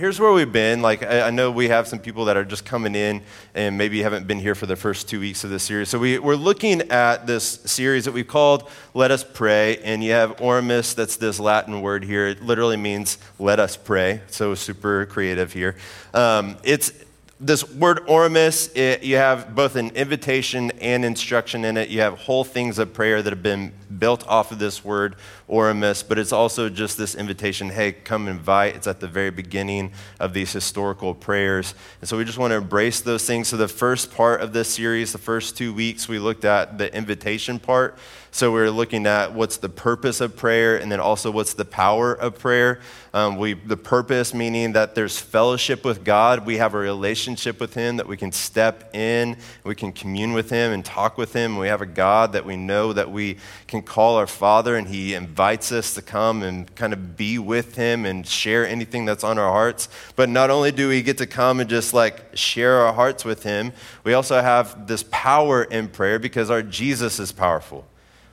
here's where we've been. Like, I, I, know we have some people that are just coming in and maybe haven't been here for the first two weeks of this series. So we, we're looking at this series that we've called Let Us Pray. And you have Oremus, that's this Latin word here. It literally means let us pray. So super creative here. Um, it's this word Oremus, it, you have both an invitation and instruction in it. You have whole things of prayer that have been built off of this word Oremus, but it's also just this invitation hey, come invite. It's at the very beginning of these historical prayers. And so we just want to embrace those things. So, the first part of this series, the first two weeks, we looked at the invitation part. So we're looking at what's the purpose of prayer and then also what's the power of prayer. Um, we, the purpose meaning that there's fellowship with God. We have a relationship with Him that we can step in, we can commune with Him and talk with Him. We have a God that we know that we can call our Father, and He invites us to come and kind of be with Him and share anything that's on our hearts. But not only do we get to come and just like share our hearts with Him, we also have this power in prayer because our Jesus is powerful.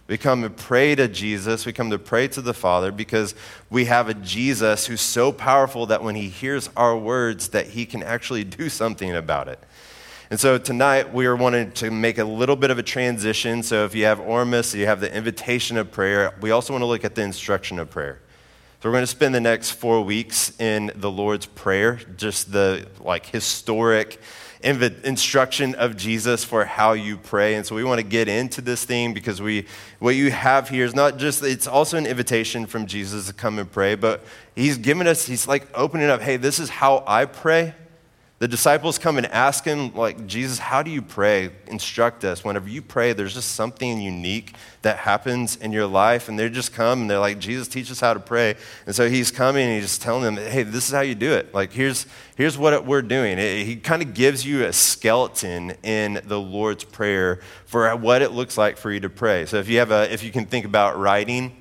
We come to pray to Jesus. We come to pray to the Father because we have a Jesus who's so powerful that when he hears our words that he can actually do something about it. And so tonight we are wanting to make a little bit of a transition. So if you have Oremus, you have the invitation of prayer. We also want to look at the instruction of prayer. So we're going to spend the next four weeks in the Lord's Prayer, just the like historic instruction of Jesus for how you pray. And so we want to get into this theme because we, what you have here is not just, it's also an invitation from Jesus to come and pray, but he's given us, he's like opening up, hey, this is how I pray. The disciples come and ask him, like, Jesus, how do you pray? Instruct us. Whenever you pray, there's just something unique that happens in your life. And they just come and they're like, Jesus, teach us how to pray. And so he's coming and he's just telling them, hey, this is how you do it. Like, here's, here's what we're doing. It, he kind of gives you a skeleton in the Lord's Prayer for what it looks like for you to pray. So if you have a, if you can think about writing,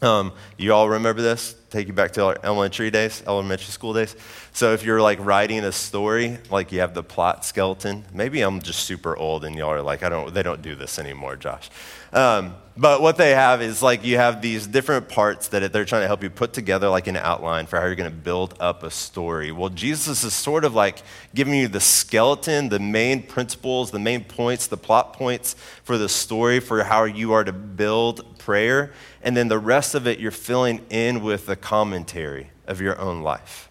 um, you all remember this? Take you back to elementary days, elementary school days. So if you're like writing a story, like you have the plot skeleton, maybe I'm just super old and y'all are like, I don't, they don't do this anymore, Josh. Um, but what they have is like you have these different parts that they're trying to help you put together like an outline for how you're going to build up a story. Well, Jesus is sort of like giving you the skeleton, the main principles, the main points, the plot points for the story for how you are to build prayer. And then the rest of it you're filling in with the commentary of your own life.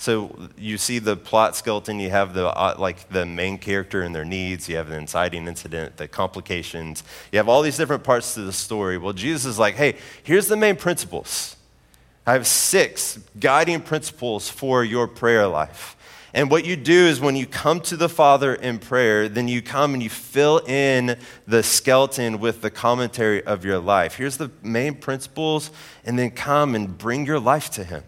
So you see the plot skeleton, you have the, uh, like the main character and their needs, you have the inciting incident, the complications, you have all these different parts to the story. Well, Jesus is like, hey, here's the main principles. I have six guiding principles for your prayer life. And what you do is when you come to the Father in prayer, then you come and you fill in the skeleton with the commentary of your life. Here's the main principles, and then come and bring your life to Him.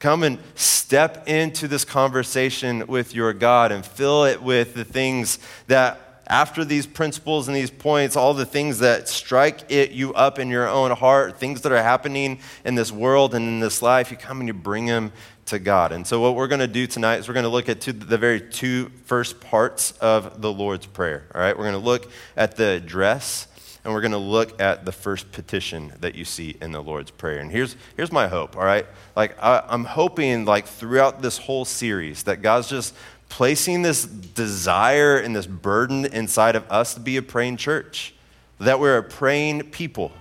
Come and step into this conversation with your God and fill it with the things that, after these principles and these points, all the things that strike it you up in your own heart, things that are happening in this world and in this life, you come and you bring them to God. And so, what we're going to do tonight is we're going to look at two, the very two first parts of the Lord's Prayer. All right, we're going to look at the address and we're going to look at the first petition that you see in the Lord's Prayer. And here's, here's my hope, all right? Like, I, I'm hoping, like, throughout this whole series, that God's just placing this desire and this burden inside of us to be a praying church, that we're a praying people,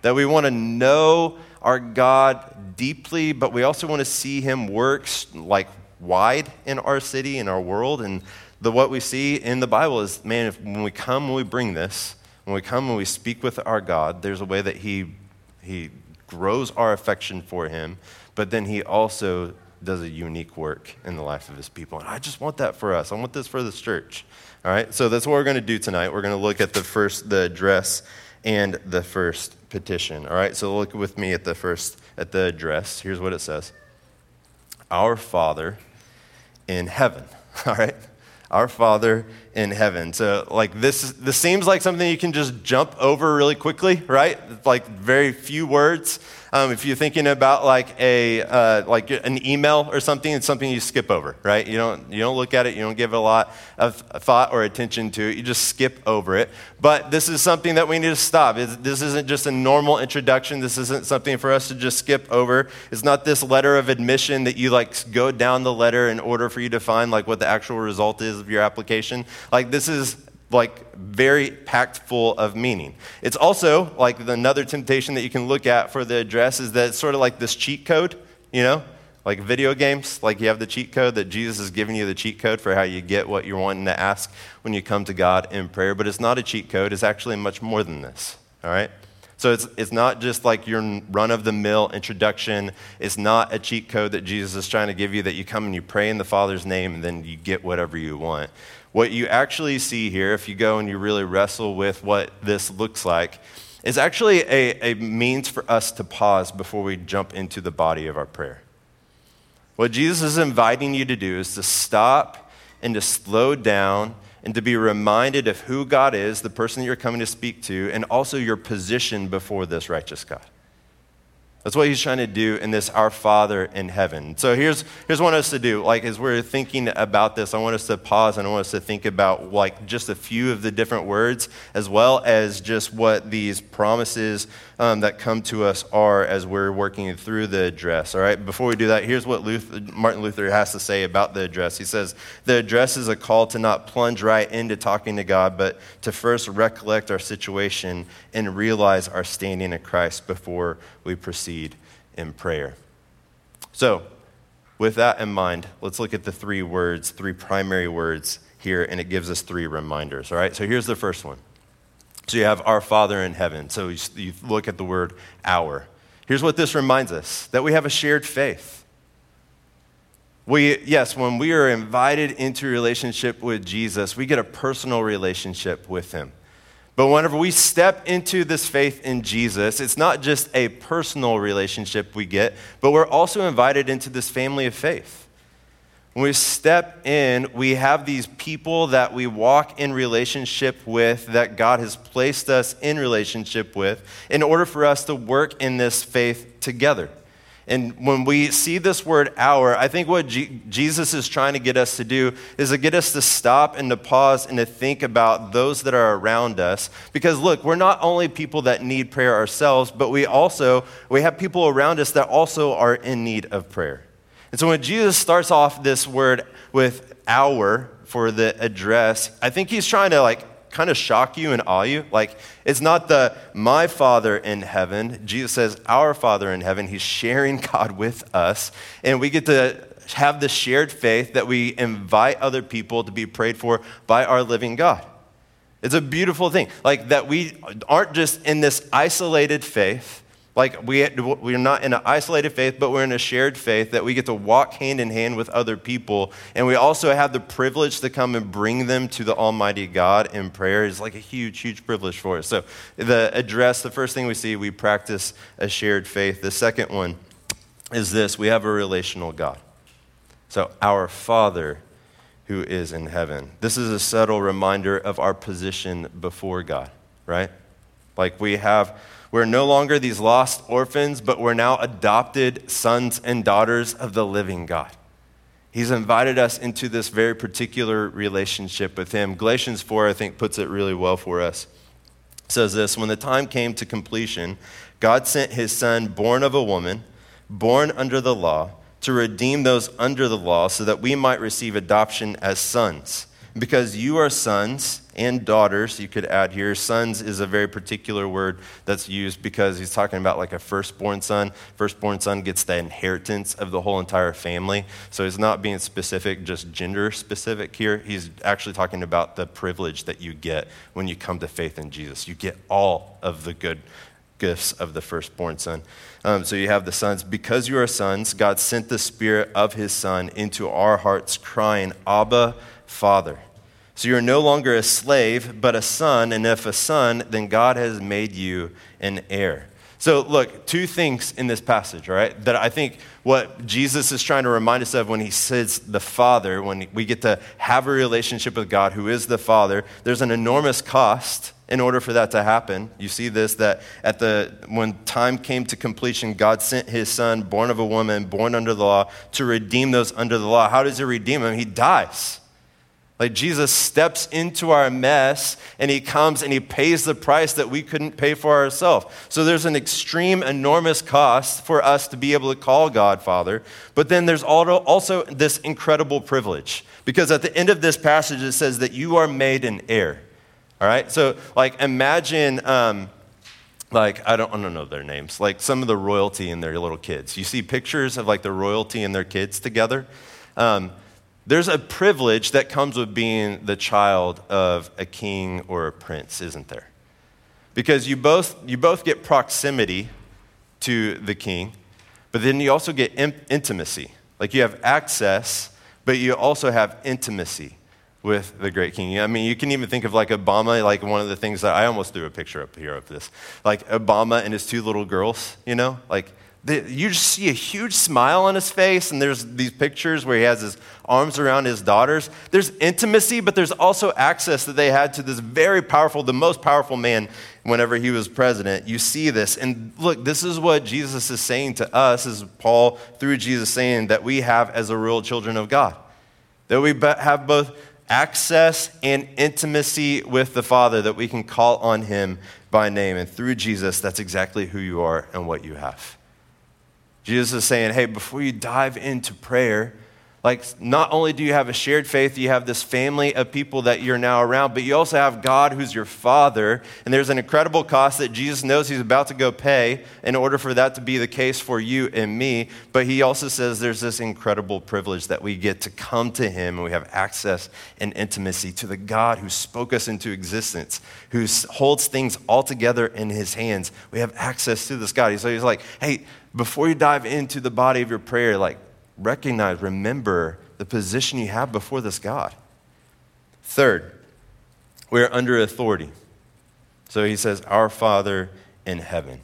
that we want to know our God deeply, but we also want to see Him work, like, wide in our city, in our world. And the, what we see in the Bible is, man, if, when we come, when we bring this, when we come and we speak with our God, there's a way that He, he grows our affection for Him, but then He also does a unique work in the life of His people. And I just want that for us. I want this for this church. All right, so that's what we're going to do tonight. We're going to look at the first, the address and the first petition. All right, so look with me at the first, at the address. Here's what it says Our Father in heaven. All right, our Father in heaven. So, like, this, this seems like something you can just jump over really quickly, right? Like, very few words. Um, if you're thinking about like a uh, like an email or something, it's something you skip over, right? You don't you don't look at it, you don't give a lot of thought or attention to it. You just skip over it. But this is something that we need to stop. It's, this isn't just a normal introduction. This isn't something for us to just skip over. It's not this letter of admission that you like go down the letter in order for you to find like what the actual result is of your application. Like this is like very packed full of meaning. It's also like another temptation that you can look at for the address is that it's sort of like this cheat code, you know? Like video games, like you have the cheat code that Jesus is giving you the cheat code for how you get what you're wanting to ask when you come to God in prayer. But it's not a cheat code, it's actually much more than this, all right? So it's, it's not just like your run of the mill introduction. It's not a cheat code that Jesus is trying to give you that you come and you pray in the Father's name and then you get whatever you want. What you actually see here, if you go and you really wrestle with what this looks like, is actually a, a means for us to pause before we jump into the body of our prayer. What Jesus is inviting you to do is to stop and to slow down and to be reminded of who God is, the person that you're coming to speak to, and also your position before this righteous God. That's what he's trying to do in this Our Father in heaven. So here's, here's what I want us to do. Like, as we're thinking about this, I want us to pause and I want us to think about, like, just a few of the different words, as well as just what these promises um, that come to us are as we're working through the address. All right, before we do that, here's what Luther, Martin Luther has to say about the address. He says, The address is a call to not plunge right into talking to God, but to first recollect our situation and realize our standing in Christ before we proceed in prayer. So, with that in mind, let's look at the three words, three primary words here, and it gives us three reminders. All right, so here's the first one. So you have our Father in heaven. So you look at the word our. Here's what this reminds us that we have a shared faith. We, yes, when we are invited into relationship with Jesus, we get a personal relationship with him. But whenever we step into this faith in Jesus, it's not just a personal relationship we get, but we're also invited into this family of faith. When we step in, we have these people that we walk in relationship with, that God has placed us in relationship with, in order for us to work in this faith together. And when we see this word our, I think what G- Jesus is trying to get us to do is to get us to stop and to pause and to think about those that are around us. Because look, we're not only people that need prayer ourselves, but we also we have people around us that also are in need of prayer. And so when Jesus starts off this word with our for the address, I think he's trying to like kind of shock you and awe you. Like, it's not the my Father in heaven. Jesus says, our Father in heaven. He's sharing God with us. And we get to have the shared faith that we invite other people to be prayed for by our living God. It's a beautiful thing. Like, that we aren't just in this isolated faith like we, we're not in an isolated faith, but we're in a shared faith that we get to walk hand in hand with other people. And we also have the privilege to come and bring them to the Almighty God in prayer. It's like a huge, huge privilege for us. So the address, the first thing we see, we practice a shared faith. The second one is this we have a relational God. So our Father who is in heaven. This is a subtle reminder of our position before God, right? Like we have we're no longer these lost orphans, but we're now adopted sons and daughters of the living God. He's invited us into this very particular relationship with Him. Galatians 4, I think, puts it really well for us. It says this When the time came to completion, God sent His Son, born of a woman, born under the law, to redeem those under the law so that we might receive adoption as sons. Because you are sons, and daughters, you could add here. Sons is a very particular word that's used because he's talking about like a firstborn son. Firstborn son gets the inheritance of the whole entire family. So he's not being specific, just gender specific here. He's actually talking about the privilege that you get when you come to faith in Jesus. You get all of the good gifts of the firstborn son. Um, so you have the sons. Because you are sons, God sent the Spirit of His Son into our hearts, crying, Abba, Father. So you're no longer a slave, but a son, and if a son, then God has made you an heir. So, look, two things in this passage, right? That I think what Jesus is trying to remind us of when he says the Father, when we get to have a relationship with God who is the Father, there's an enormous cost in order for that to happen. You see this that at the when time came to completion, God sent his son, born of a woman, born under the law, to redeem those under the law. How does he redeem them? He dies. Like Jesus steps into our mess and he comes and he pays the price that we couldn't pay for ourselves. So there's an extreme, enormous cost for us to be able to call God Father. But then there's also this incredible privilege because at the end of this passage it says that you are made an heir. All right? So, like, imagine. Um, like I don't, I don't know their names like some of the royalty and their little kids you see pictures of like the royalty and their kids together um, there's a privilege that comes with being the child of a king or a prince isn't there because you both you both get proximity to the king but then you also get in- intimacy like you have access but you also have intimacy with the great king. I mean, you can even think of like Obama, like one of the things that I almost threw a picture up here of this. Like Obama and his two little girls, you know? Like the, you just see a huge smile on his face, and there's these pictures where he has his arms around his daughters. There's intimacy, but there's also access that they had to this very powerful, the most powerful man whenever he was president. You see this. And look, this is what Jesus is saying to us, is Paul, through Jesus, saying that we have as a real children of God. That we have both access and intimacy with the Father, that we can call on him by name. And through Jesus, that's exactly who you are and what you have. Jesus is saying, hey, before you dive into prayer, like, not only do you have a shared faith, you have this family of people that you're now around, but you also have God who's your father. And there's an incredible cost that Jesus knows he's about to go pay in order for that to be the case for you and me. But he also says there's this incredible privilege that we get to come to him and we have access and intimacy to the God who spoke us into existence, who holds things all together in his hands. We have access to this God. So he's like, hey, before you dive into the body of your prayer, like, recognize, remember the position you have before this God. Third, we are under authority. So he says, Our Father in heaven.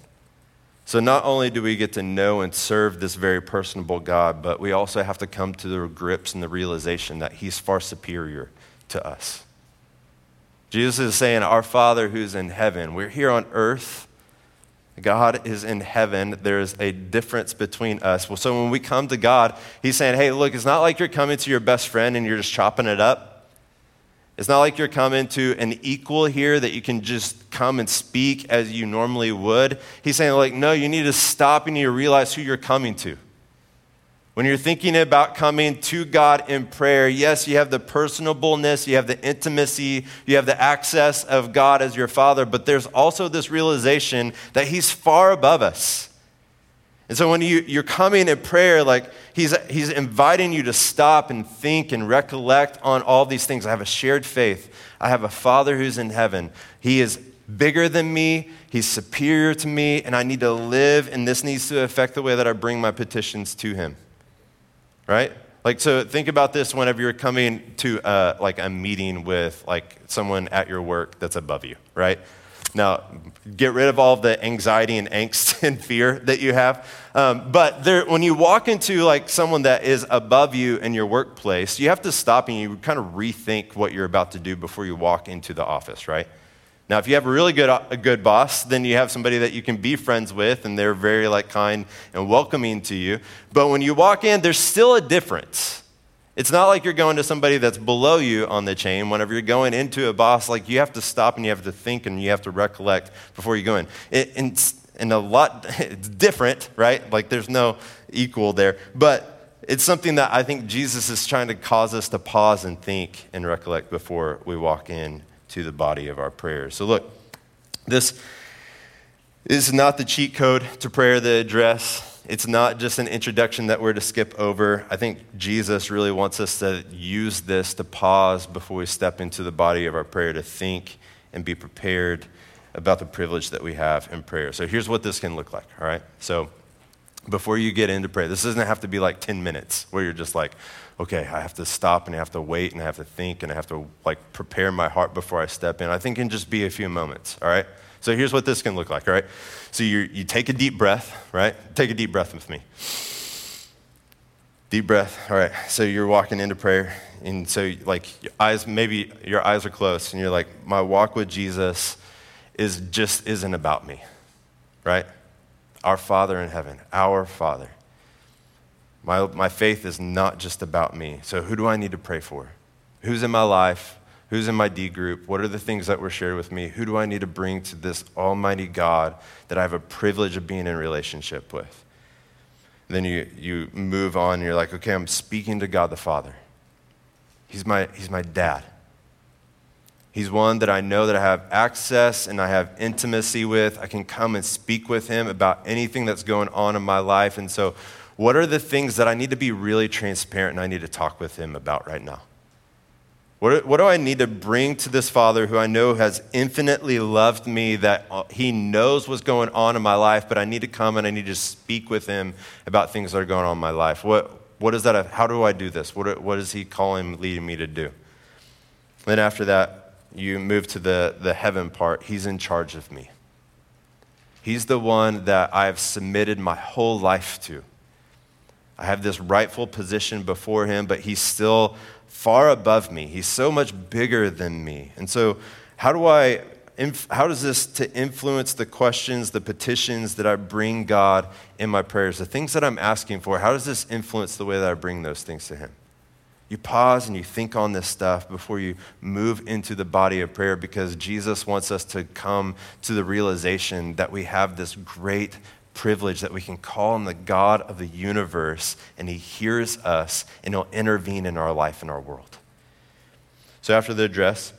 So not only do we get to know and serve this very personable God, but we also have to come to the grips and the realization that he's far superior to us. Jesus is saying, Our Father who's in heaven. We're here on earth God is in heaven. There's a difference between us. Well, so when we come to God, He's saying, hey, look, it's not like you're coming to your best friend and you're just chopping it up. It's not like you're coming to an equal here that you can just come and speak as you normally would. He's saying, like, no, you need to stop and you need to realize who you're coming to. When you're thinking about coming to God in prayer, yes, you have the personableness, you have the intimacy, you have the access of God as your Father, but there's also this realization that He's far above us. And so when you, you're coming in prayer, like he's, he's inviting you to stop and think and recollect on all these things. I have a shared faith. I have a Father who's in heaven. He is bigger than me, He's superior to me, and I need to live, and this needs to affect the way that I bring my petitions to Him right? Like, so think about this whenever you're coming to uh, like a meeting with like someone at your work that's above you, right? Now, get rid of all the anxiety and angst and fear that you have. Um, but there, when you walk into like someone that is above you in your workplace, you have to stop and you kind of rethink what you're about to do before you walk into the office, right? Now, if you have a really good, a good boss, then you have somebody that you can be friends with, and they're very like kind and welcoming to you. But when you walk in, there's still a difference. It's not like you're going to somebody that's below you on the chain. Whenever you're going into a boss, like you have to stop and you have to think and you have to recollect before you go in. It, and, and a lot, it's different, right? Like there's no equal there. But it's something that I think Jesus is trying to cause us to pause and think and recollect before we walk in to the body of our prayers. So, look, this is not the cheat code to prayer, the address. It's not just an introduction that we're to skip over. I think Jesus really wants us to use this to pause before we step into the body of our prayer, to think and be prepared about the privilege that we have in prayer. So, here's what this can look like, all right? So, before you get into prayer, this doesn't have to be like 10 minutes where you're just like, okay, I have to stop and I have to wait and I have to think and I have to like prepare my heart before I step in. I think it can just be a few moments, all right? So here's what this can look like, all right? So you you take a deep breath, right? Take a deep breath with me. Deep breath, all right. So you're walking into prayer, and so like your eyes, maybe your eyes are closed, and you're like, my walk with Jesus is just isn't about me, right? Our Father in heaven, our Father. My, my faith is not just about me. So, who do I need to pray for? Who's in my life? Who's in my D group? What are the things that were shared with me? Who do I need to bring to this Almighty God that I have a privilege of being in relationship with? then you, you move on and you're like, okay, I'm speaking to God the Father. He's my, he's my dad. He's one that I know that I have access and I have intimacy with. I can come and speak with him about anything that's going on in my life. And so, what are the things that I need to be really transparent and I need to talk with him about right now? What, what do I need to bring to this Father who I know has infinitely loved me, that uh, he knows what's going on in my life, but I need to come and I need to speak with him about things that are going on in my life? What, what is that? How do I do this? What, what is he calling, leading me to do? Then after that, you move to the, the heaven part. He's in charge of me. He's the one that I have submitted my whole life to. I have this rightful position before him, but he's still far above me. He's so much bigger than me. And so, how do I how does this to influence the questions, the petitions that I bring God in my prayers, the things that I'm asking for? How does this influence the way that I bring those things to him? You pause and you think on this stuff before you move into the body of prayer because Jesus wants us to come to the realization that we have this great privilege that we can call on the God of the universe and He hears us and He'll intervene in our life and our world. So after the address,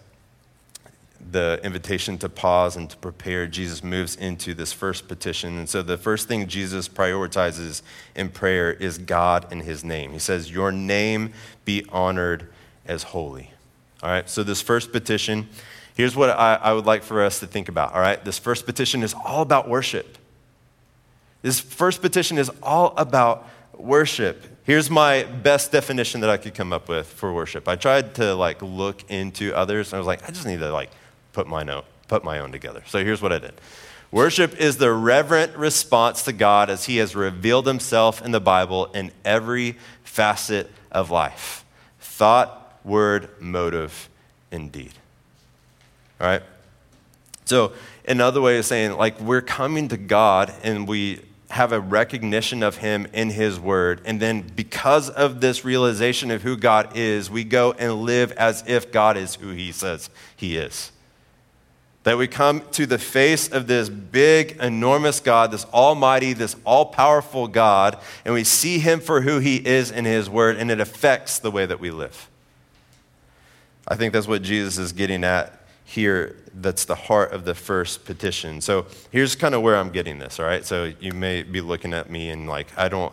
the invitation to pause and to prepare, Jesus moves into this first petition. And so the first thing Jesus prioritizes in prayer is God and His name. He says, Your name be honored as holy. All right, so this first petition, here's what I, I would like for us to think about. All right, this first petition is all about worship. This first petition is all about worship. Here's my best definition that I could come up with for worship. I tried to like look into others and I was like, I just need to like put my own, put my own together. So here's what I did. Worship is the reverent response to God as he has revealed himself in the Bible in every facet of life. Thought, word, motive, indeed. All right? So, another way of saying, like, we're coming to God and we have a recognition of him in his word. And then, because of this realization of who God is, we go and live as if God is who he says he is. That we come to the face of this big, enormous God, this almighty, this all powerful God, and we see him for who he is in his word, and it affects the way that we live. I think that's what Jesus is getting at here that's the heart of the first petition. So here's kind of where I'm getting this, all right? So you may be looking at me and like, I don't,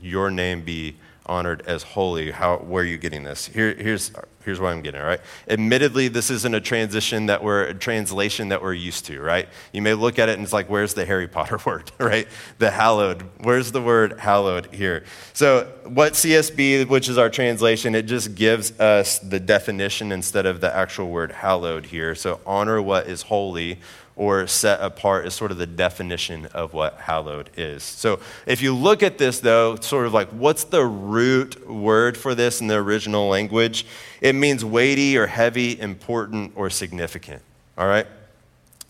your name be honored as holy. How, where are you getting this? Here, here's, here's what I'm getting, all right? Admittedly, this isn't a transition that we're, a translation that we're used to, right? You may look at it and it's like, where's the Harry Potter word, right? The hallowed. Where's the word hallowed here? So, what CSB, which is our translation, it just gives us the definition instead of the actual word hallowed here. So, honor what is holy or set apart is sort of the definition of what hallowed is. So if you look at this, though, sort of like what's the root word for this in the original language? It means weighty or heavy, important or significant. All right?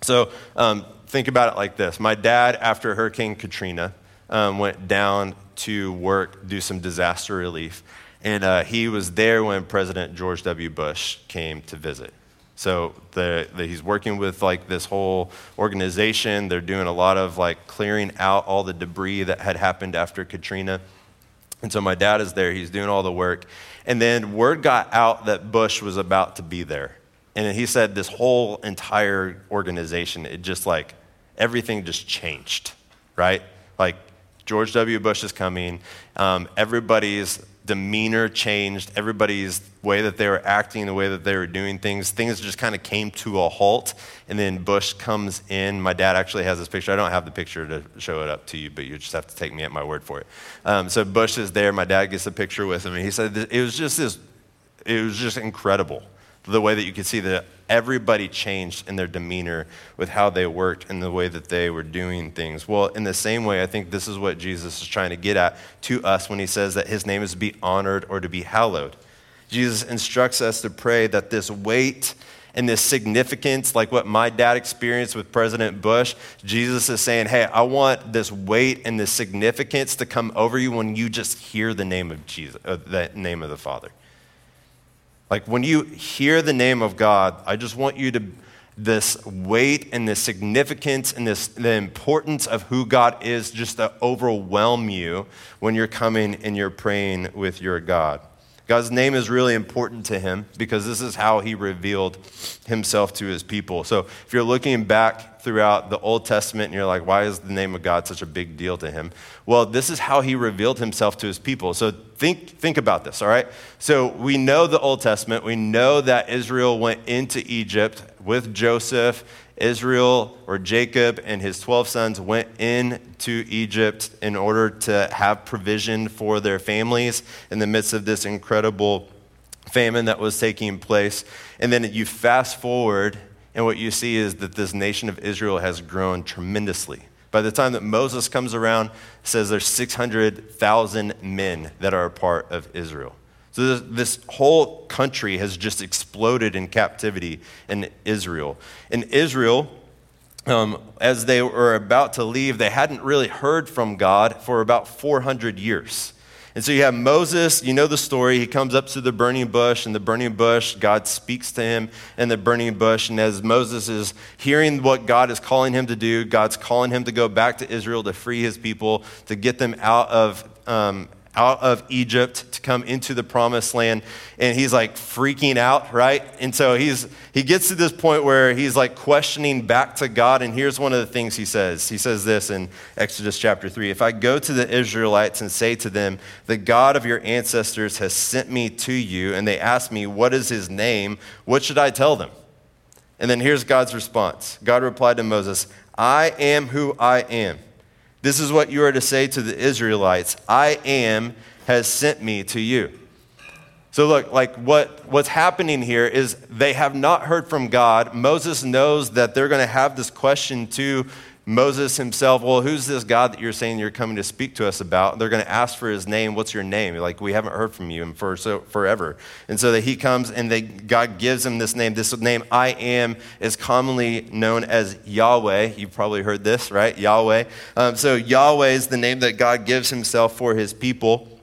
So um, think about it like this My dad, after Hurricane Katrina, um, went down to work, do some disaster relief. And uh, he was there when President George W. Bush came to visit. So the, the, he's working with like this whole organization. They're doing a lot of like clearing out all the debris that had happened after Katrina. And so my dad is there. He's doing all the work. And then word got out that Bush was about to be there. And he said this whole entire organization, it just like everything just changed, right? Like George W. Bush is coming. Um, everybody's demeanor changed, everybody's way that they were acting, the way that they were doing things, things just kind of came to a halt. And then Bush comes in. My dad actually has this picture. I don't have the picture to show it up to you, but you just have to take me at my word for it. Um, so Bush is there. My dad gets a picture with him, and he said it was just this, it was just incredible the way that you could see that everybody changed in their demeanor with how they worked and the way that they were doing things. Well, in the same way, I think this is what Jesus is trying to get at to us when he says that his name is to be honored or to be hallowed. Jesus instructs us to pray that this weight and this significance, like what my dad experienced with President Bush, Jesus is saying, hey, I want this weight and this significance to come over you when you just hear the name of Jesus, uh, the name of the Father. Like when you hear the name of God, I just want you to this weight and this significance and this the importance of who God is just to overwhelm you when you're coming and you're praying with your God. God's name is really important to him because this is how he revealed himself to his people. So if you're looking back throughout the Old Testament and you're like, why is the name of God such a big deal to him? Well, this is how he revealed himself to his people. So think, think about this, all right? So we know the Old Testament. We know that Israel went into Egypt with Joseph Israel or Jacob and his 12 sons went into Egypt in order to have provision for their families in the midst of this incredible famine that was taking place. And then you fast forward, and what you see is that this nation of Israel has grown tremendously. By the time that Moses comes around, says there's 600,000 men that are a part of Israel. So this, this, whole country has just exploded in captivity in Israel. In Israel, um, as they were about to leave, they hadn't really heard from God for about 400 years. And so you have Moses, you know the story. He comes up to the burning bush, and the burning bush, God speaks to him in the burning bush. And as Moses is hearing what God is calling him to do, God's calling him to go back to Israel to free his people, to get them out of, um, out of Egypt to come into the promised land. And he's like freaking out, right? And so he's, he gets to this point where he's like questioning back to God. And here's one of the things he says. He says this in Exodus chapter 3 If I go to the Israelites and say to them, The God of your ancestors has sent me to you, and they ask me, What is his name? What should I tell them? And then here's God's response God replied to Moses, I am who I am. This is what you are to say to the Israelites I am has sent me to you. So, look, like what, what's happening here is they have not heard from God. Moses knows that they're going to have this question to Moses himself, well, who's this God that you're saying you're coming to speak to us about? They're going to ask for his name. What's your name? Like, we haven't heard from you for so, forever. And so that he comes and they, God gives him this name. This name, I am, is commonly known as Yahweh. You've probably heard this, right? Yahweh. Um, so Yahweh is the name that God gives himself for his people.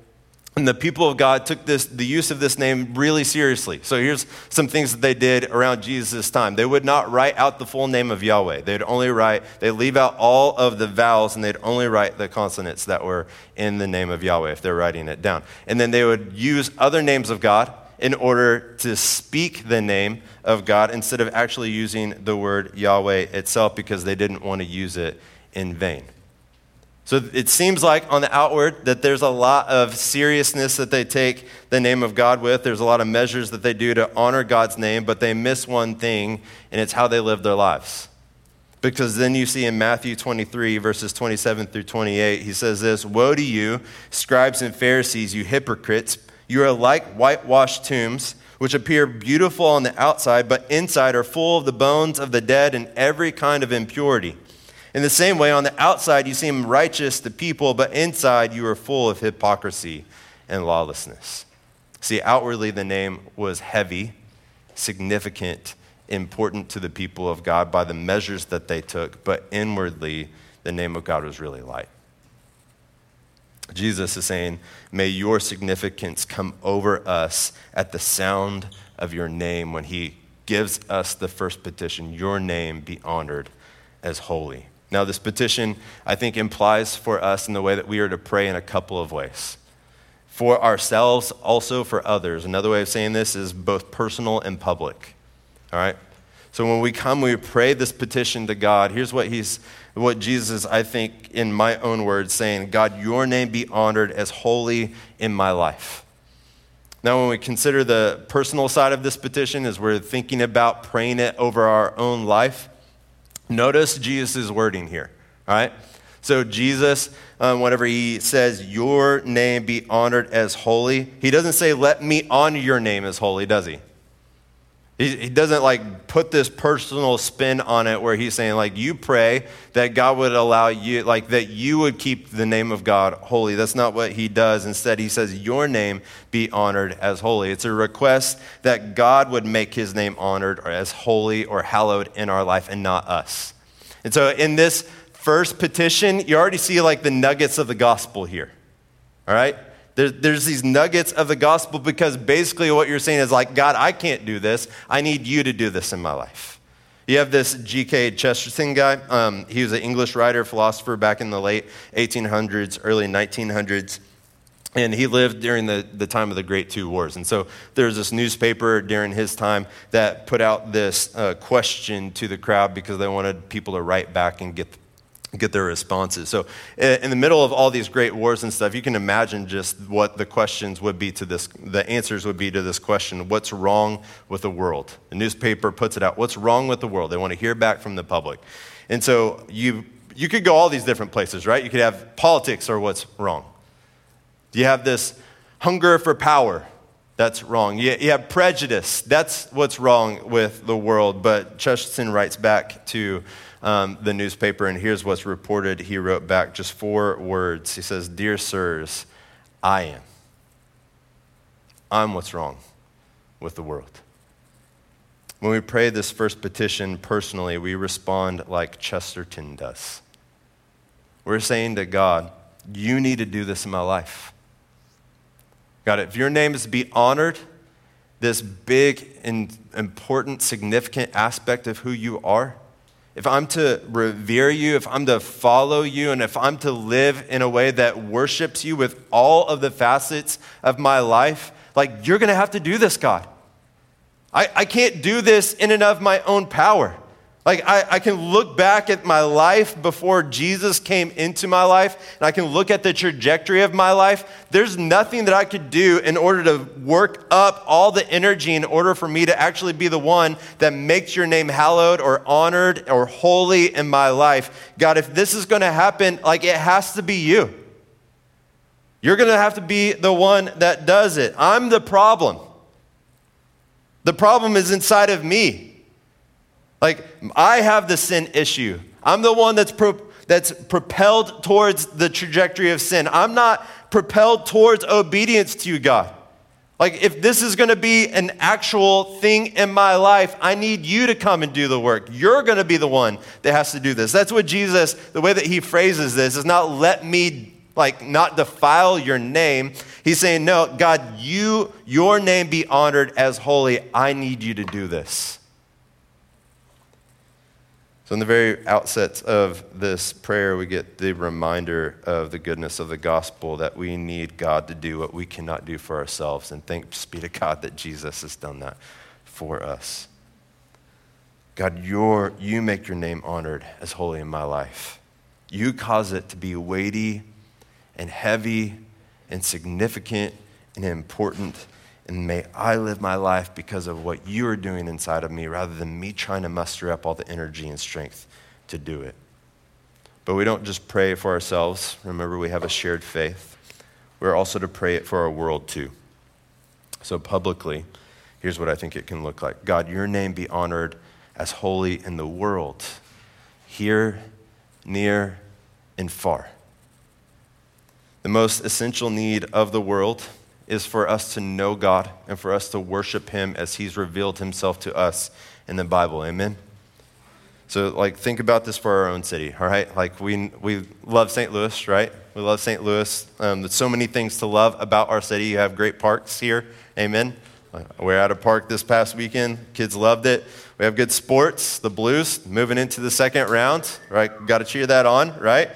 And the people of God took this, the use of this name really seriously. So here's some things that they did around Jesus' time. They would not write out the full name of Yahweh. They'd only write, They'd leave out all of the vowels and they'd only write the consonants that were in the name of Yahweh if they're writing it down. And then they would use other names of God in order to speak the name of God instead of actually using the word Yahweh itself because they didn't want to use it in vain. So it seems like on the outward that there's a lot of seriousness that they take the name of God with. There's a lot of measures that they do to honor God's name, but they miss one thing, and it's how they live their lives. Because then you see in Matthew 23, verses 27 through 28, he says this Woe to you, scribes and Pharisees, you hypocrites! You are like whitewashed tombs, which appear beautiful on the outside, but inside are full of the bones of the dead and every kind of impurity. In the same way, on the outside you seem righteous to people, but inside you are full of hypocrisy and lawlessness. See, outwardly the name was heavy, significant, important to the people of God by the measures that they took, but inwardly the name of God was really light. Jesus is saying, May your significance come over us at the sound of your name when he gives us the first petition, Your name be honored as holy. Now, this petition, I think, implies for us in the way that we are to pray in a couple of ways. For ourselves, also for others. Another way of saying this is both personal and public. All right? So when we come, we pray this petition to God. Here's what he's what Jesus, I think, in my own words, saying, God, your name be honored as holy in my life. Now, when we consider the personal side of this petition, as we're thinking about praying it over our own life, Notice Jesus' wording here, all right? So, Jesus, um, whenever he says, Your name be honored as holy, he doesn't say, Let me honor your name as holy, does he? He, doesn't like put this personal spin on it where he's saying, like, you pray that God would allow you, like, that you would keep the name of God holy. That's not what he does. Instead, he says, Your name be honored as holy. It's a request that God would make his name honored or as holy or hallowed in our life and not us. And so, in this first petition, you already see like the nuggets of the gospel here. All right? There, there's these nuggets of the gospel because basically what you're saying is like, God, I can't do this. I need you to do this in my life. You have this G.K. Chesterton guy. Um, he was an English writer, philosopher back in the late 1800s, early 1900s. And he lived during the, the time of the Great Two Wars. And so there was this newspaper during his time that put out this uh, question to the crowd because they wanted people to write back and get get their responses. So, eh, in the middle of all these great wars and stuff, you can imagine just what the questions would be to this, the answers would be to this question what's wrong with the world? The newspaper puts it out what's wrong with the world? They want to hear back from the public. And so, you, you could go all these different places, right? You could have politics or what's wrong. Do you have this hunger for power. That's wrong. You, you have prejudice. That's what's wrong with the world. But Chesterton writes back to um, the newspaper, and here's what's reported. He wrote back just four words. He says, Dear sirs, I am. I'm what's wrong with the world. When we pray this first petition personally, we respond like Chesterton does. We're saying to God, You need to do this in my life. God, if your name is to be honored, this big and important, significant aspect of who you are, if I'm to revere you, if I'm to follow you, and if I'm to live in a way that worships you with all of the facets of my life, like you're going to have to do this, God. I, I can't do this in and of my own power. Like, I, I can look back at my life before Jesus came into my life, and I can look at the trajectory of my life. There's nothing that I could do in order to work up all the energy in order for me to actually be the one that makes your name hallowed or honored or holy in my life. God, if this is going to happen, like, it has to be you. You're going to have to be the one that does it. I'm the problem. The problem is inside of me. Like, I have the sin issue. I'm the one that's, pro- that's propelled towards the trajectory of sin. I'm not propelled towards obedience to you, God. Like, if this is to be an actual thing in my life, I need you to come and do the work. You're to be the one that has to do this. That's what Jesus, the way that he phrases this, is not let me, like, not defile your name. He's saying, no, God, you, your name be honored as holy. I need you to do this. So, in the very outset of this prayer, we get the reminder of the goodness of the gospel that we need God to do what we cannot do for ourselves. And thanks be to God that Jesus has done that for us. God, your, you make your name honored as holy in my life. You cause it to be weighty and heavy and significant and important and may I live my life because of what you are doing inside of me rather than me trying to muster up all the energy and strength to do it. But we don't just pray for ourselves. Remember, we have a shared faith. We're also to pray it for our world too. So, publicly, here's what I think it can look like God, your name be honored as holy in the world, here, near, and far. The most essential need of the world is for us to know God and for us to worship Him as He's revealed Himself to us in the Bible. Amen? So, like, think about this for our own city, all right? Like, we, we love St. Louis, right? We love St. Louis. Um, there's so many things to love about our city. You have great parks here. Amen? We're at a park this past weekend. Kids loved it. We have good sports. The Blues moving into the second round, right? Got to cheer that on, right?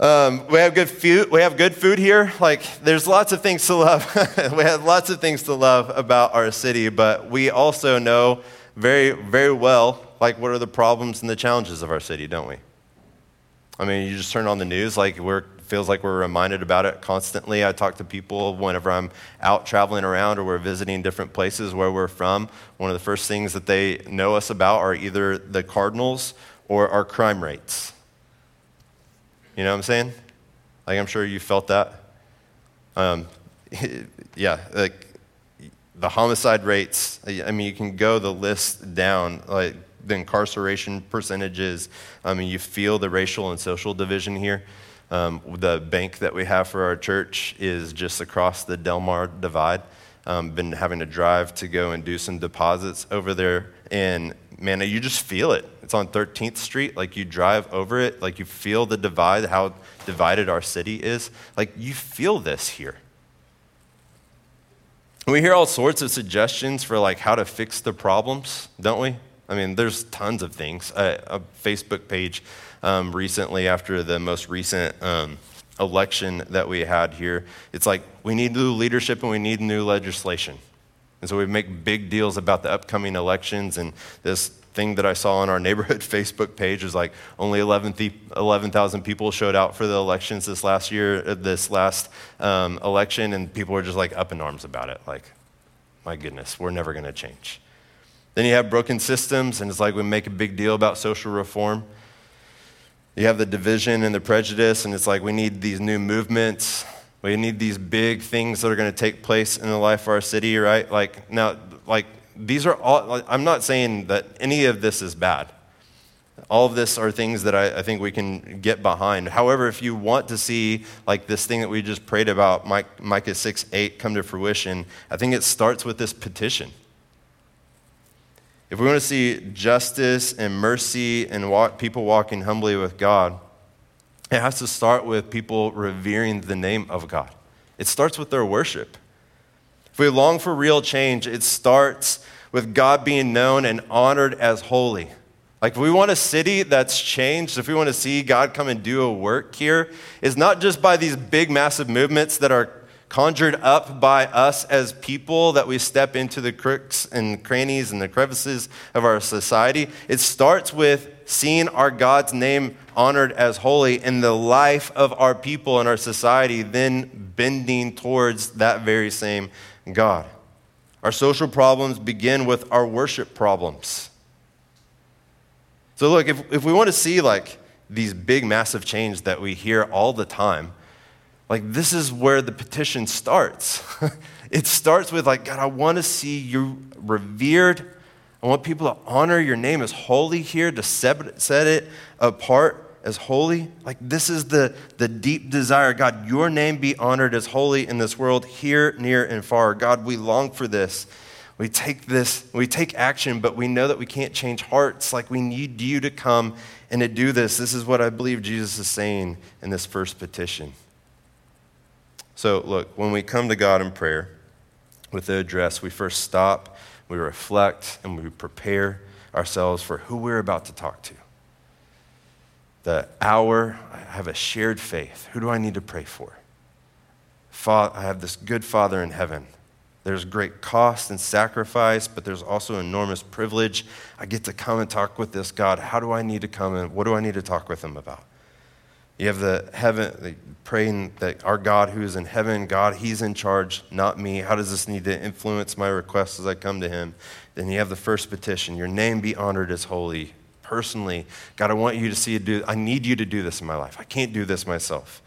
Um, we have good food. We have good food here. Like, there's lots of things to love. we have lots of things to love about our city, but we also know very, very well, like, what are the problems and the challenges of our city, don't we? I mean, you just turn on the news, like, we're feels like we're reminded about it constantly. I talk to people whenever I'm out traveling around or we're visiting different places where we're from. One of the first things that they know us about are either the Cardinals or our crime rates. You know what I'm saying? Like, I'm sure you felt that. Um, yeah, like, the homicide rates. I mean, you can go the list down, like the incarceration percentages. I mean, you feel the racial and social division here. Um, the bank that we have for our church is just across the Delmar Divide. Um, been having to drive to go and do some deposits over there, and man, you just feel it. It's on 13th Street. Like you drive over it, like you feel the divide, how divided our city is. Like you feel this here. We hear all sorts of suggestions for like how to fix the problems, don't we? I mean, there's tons of things. A, Facebook page um, recently, after the most recent um, election that we had here, it's like we need new leadership and we need new legislation. And so we make big deals about the upcoming elections. And this thing that I saw on our neighborhood Facebook page was like only 11,000 people showed out for the elections this last year, uh, this last um, election, and people were just like up in arms about it. Like, my goodness, we're never going to change. Then you have broken systems, and it's like we make a big deal about social reform. You have the division and the prejudice, and it's like we need these new movements. We need these big things that are going to take place in the life of our city, right? Like, now, like, these are all, I'm not saying that any of this is bad. All of this are things that I, I, think we can get behind. However, if you want to see like this thing that we just prayed about, Mike, Micah 6 8, come to fruition, I think it starts with this petition. If we want to see justice and mercy and walk, people walking humbly with God, it has to start with people revering the name of God. It starts with their worship. If we long for real change, it starts with God being known and honored as holy. Like, if we want a city that's changed, if we want to see God come and do a work here, it's not just by these big, massive movements that are conjured up by us as people that we step into the crooks and crannies and the crevices of our society. It starts with seeing our God's name honored as holy in the life of our people and our society, then bending towards that very same God. Our social problems begin with our worship problems. So, look, if, if we want to see like these big, massive change that we hear all the time, like this is where the petition starts. it starts with, like, God, I want to see you revered. I want people to honor your name as holy here, to set it apart as holy. Like, this is the, the deep desire. God, your name be honored as holy in this world, here, near, and far. God, we long for this. We take this, we take action, but we know that we can't change hearts. Like, we need you to come and to do this. This is what I believe Jesus is saying in this first petition. So, look, when we come to God in prayer with the address, we first stop, we reflect, and we prepare ourselves for who we're about to talk to the hour, I have a shared faith. Who do I need to pray for? I have this good Father in heaven. There's great cost and sacrifice, but there's also enormous privilege. I get to come and talk with this God. How do I need to come and what do I need to talk with him about? You have the heaven, the praying that our God who is in heaven, God, He's in charge, not me. How does this need to influence my requests as I come to Him? Then you have the first petition Your name be honored as holy personally, God, I want you to see do, I need you to do this in my life. I can't do this myself.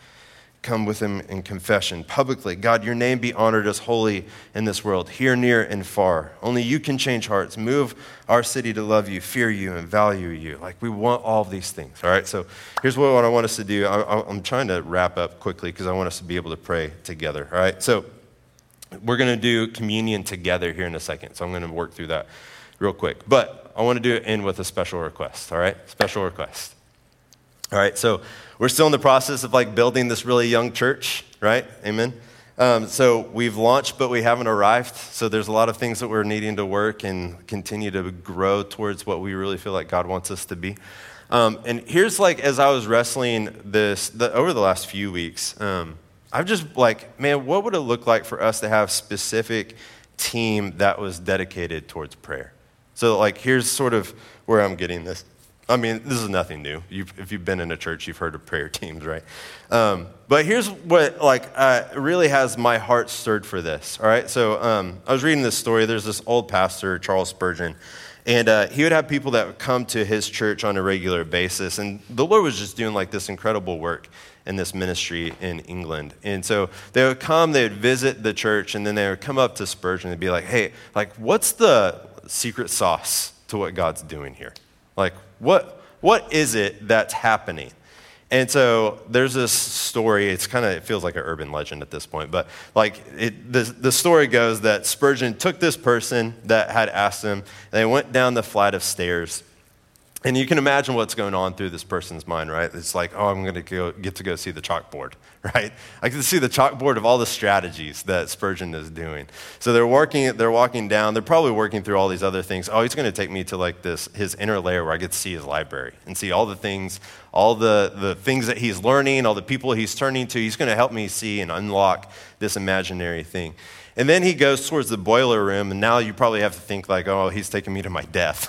Come with him in confession publicly. God, your name be honored as holy in this world, here, near, and far. Only you can change hearts. Move our city to love you, fear you, and value you. Like we want all of these things. All right, so here's what I want us to do. I, am trying to wrap up quickly because I want us to be able to pray together. All right, so we're going to do communion together here in a second. So I'm going to work through that real quick. But I want to do it in with a special request, all right? Special request. All right, so we're still in the process of like building this really young church, right? Amen. Um, so we've launched, but we haven't arrived. So there's a lot of things that we're needing to work and continue to grow towards what we really feel like God wants us to be. Um, and here's like as I was wrestling this the, over the last few weeks, um, I've just like, man, what would it look like for us to have specific team that was dedicated towards prayer? So, like, here's sort of where I'm getting this. I mean, this is nothing new. You've, if you've been in a church, you've heard of prayer teams, right? Um, but here's what, like, uh, really has my heart stirred for this. All right, so um, I was reading this story. There's this old pastor, Charles Spurgeon, and uh, he would have people that would come to his church on a regular basis, and the Lord was just doing like this incredible work in this ministry in England. And so they would come, they would visit the church, and then they would come up to Spurgeon and be like, hey, like, what's the secret sauce to what God's doing here? Like, what, what is it that's happening? And so there's this story. It's kind of it feels like an urban legend at this point, but like it, the the story goes that Spurgeon took this person that had asked him, they went down the flight of stairs, and you can imagine what's going on through this person's mind, right? It's like, oh, I'm going to get to go see the chalkboard, right? I can see the chalkboard of all the strategies that Spurgeon is doing. So they're working, they're walking down. They're probably working through all these other things. Oh, he's going to take me to like this his inner layer where I get to see his library and see all the things, all the the things that he's learning, all the people he's turning to. He's going to help me see and unlock this imaginary thing. And then he goes towards the boiler room, and now you probably have to think like, oh, he's taking me to my death.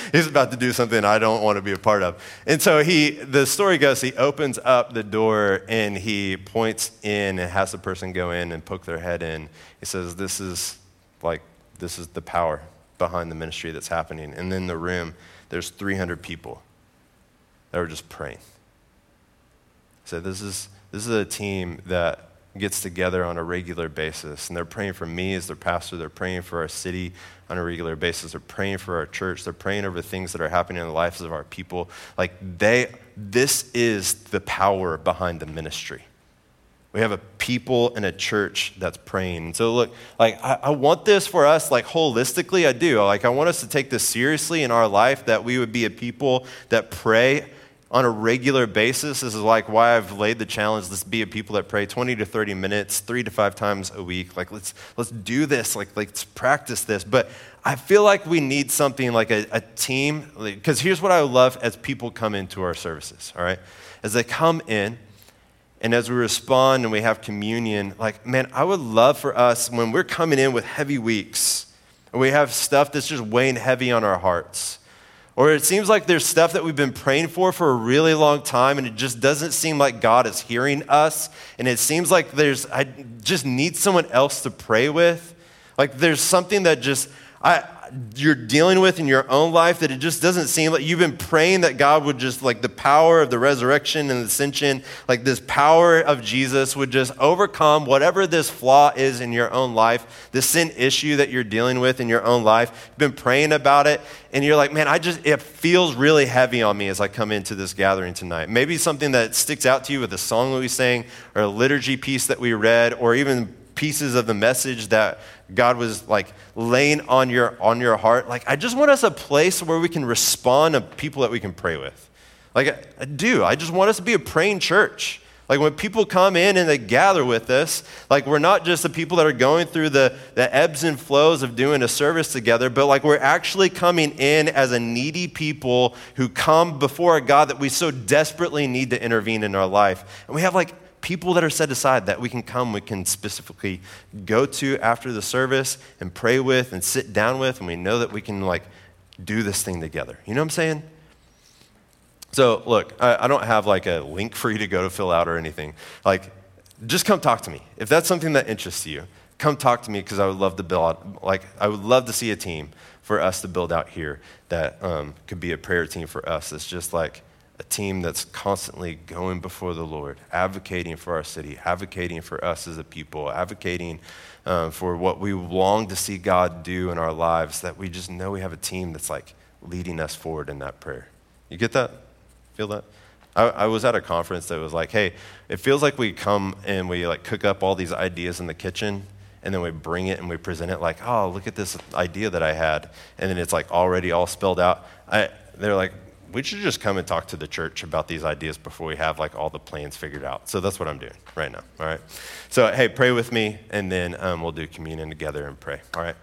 he's about to do something I don't want to be a part of. And so he, the story goes, he opens up the door and he points in and has the person go in and poke their head in. He says, this is like, this is the power behind the ministry that's happening. And in the room, there's 300 people that were just praying. So this is, this is a team that gets together on a regular basis and they're praying for me as their pastor they're praying for our city on a regular basis they're praying for our church they're praying over things that are happening in the lives of our people. Like they this is the power behind the ministry. We have a people and a church that's praying. And so look like I, I want this for us like holistically i do. Like i want us to take this seriously in our life that we would be a people that pray on a regular basis. This is like why I've laid the challenge. Let's be a people that pray 20 to 30 minutes, three to five times a week. Like let's let's do this. Like let's practice this. But I feel like we need something like a, a team. Because here's what I love as people come into our services. All right, as they come in. And as we respond and we have communion, like, man, I would love for us when we're coming in with heavy weeks, and we have stuff that's just weighing heavy on our hearts or it seems like there's stuff that we've been praying for for a really long time and it just doesn't seem like God is hearing us. And it seems like there's, I just need someone else to pray with. Like there's something that just, I, you're dealing with in your own life that it just doesn't seem like you've been praying that God would just like the power of the resurrection and ascension, like this power of Jesus would just overcome whatever this flaw is in your own life, the sin issue that you're dealing with in your own life. You've been praying about it and you're like, man, I just, it feels really heavy on me as I come into this gathering tonight. Maybe something that sticks out to you with a song that we sang or a liturgy piece that we read or even pieces of the message that God was like laying on your on your heart. Like I just want us a place where we can respond to people that we can pray with. Like I, I do. I just want us to be a praying church. Like when people come in and they gather with us, like we're not just the people that are going through the, the ebbs and flows of doing a service together, but like we're actually coming in as a needy people who come before a God that we so desperately need to intervene in our life. And we have like people that are set aside that we can come, we can specifically go to after the service and pray with and sit down with, and we know that we can like do this thing together. You know what I'm saying? So, look, I, I don't have like a link for you to go to fill out or anything. Like, just come talk to me. If that's something that interests you, come talk to me because I would love to build, like, I would love to see a team for us to build out here that um, could be a prayer team for us. It's just like, a team that's constantly going before the Lord, advocating for our city, advocating for us as a people, advocating uh, for what we long to see God do in our lives, that we just know we have a team that's like leading us forward in that prayer. You get that? Feel that? I, I was at a conference that was like, hey, it feels like we come and we like cook up all these ideas in the kitchen and then we bring it and we present it like, oh, look at this idea that I had. And then it's like already all spelled out. I, they're like, we should just come and talk to the church about these ideas before we have like all the plans figured out. So that's what I'm doing right now. All right. So, hey, pray with me, and then um, we'll do communion together and pray. All right.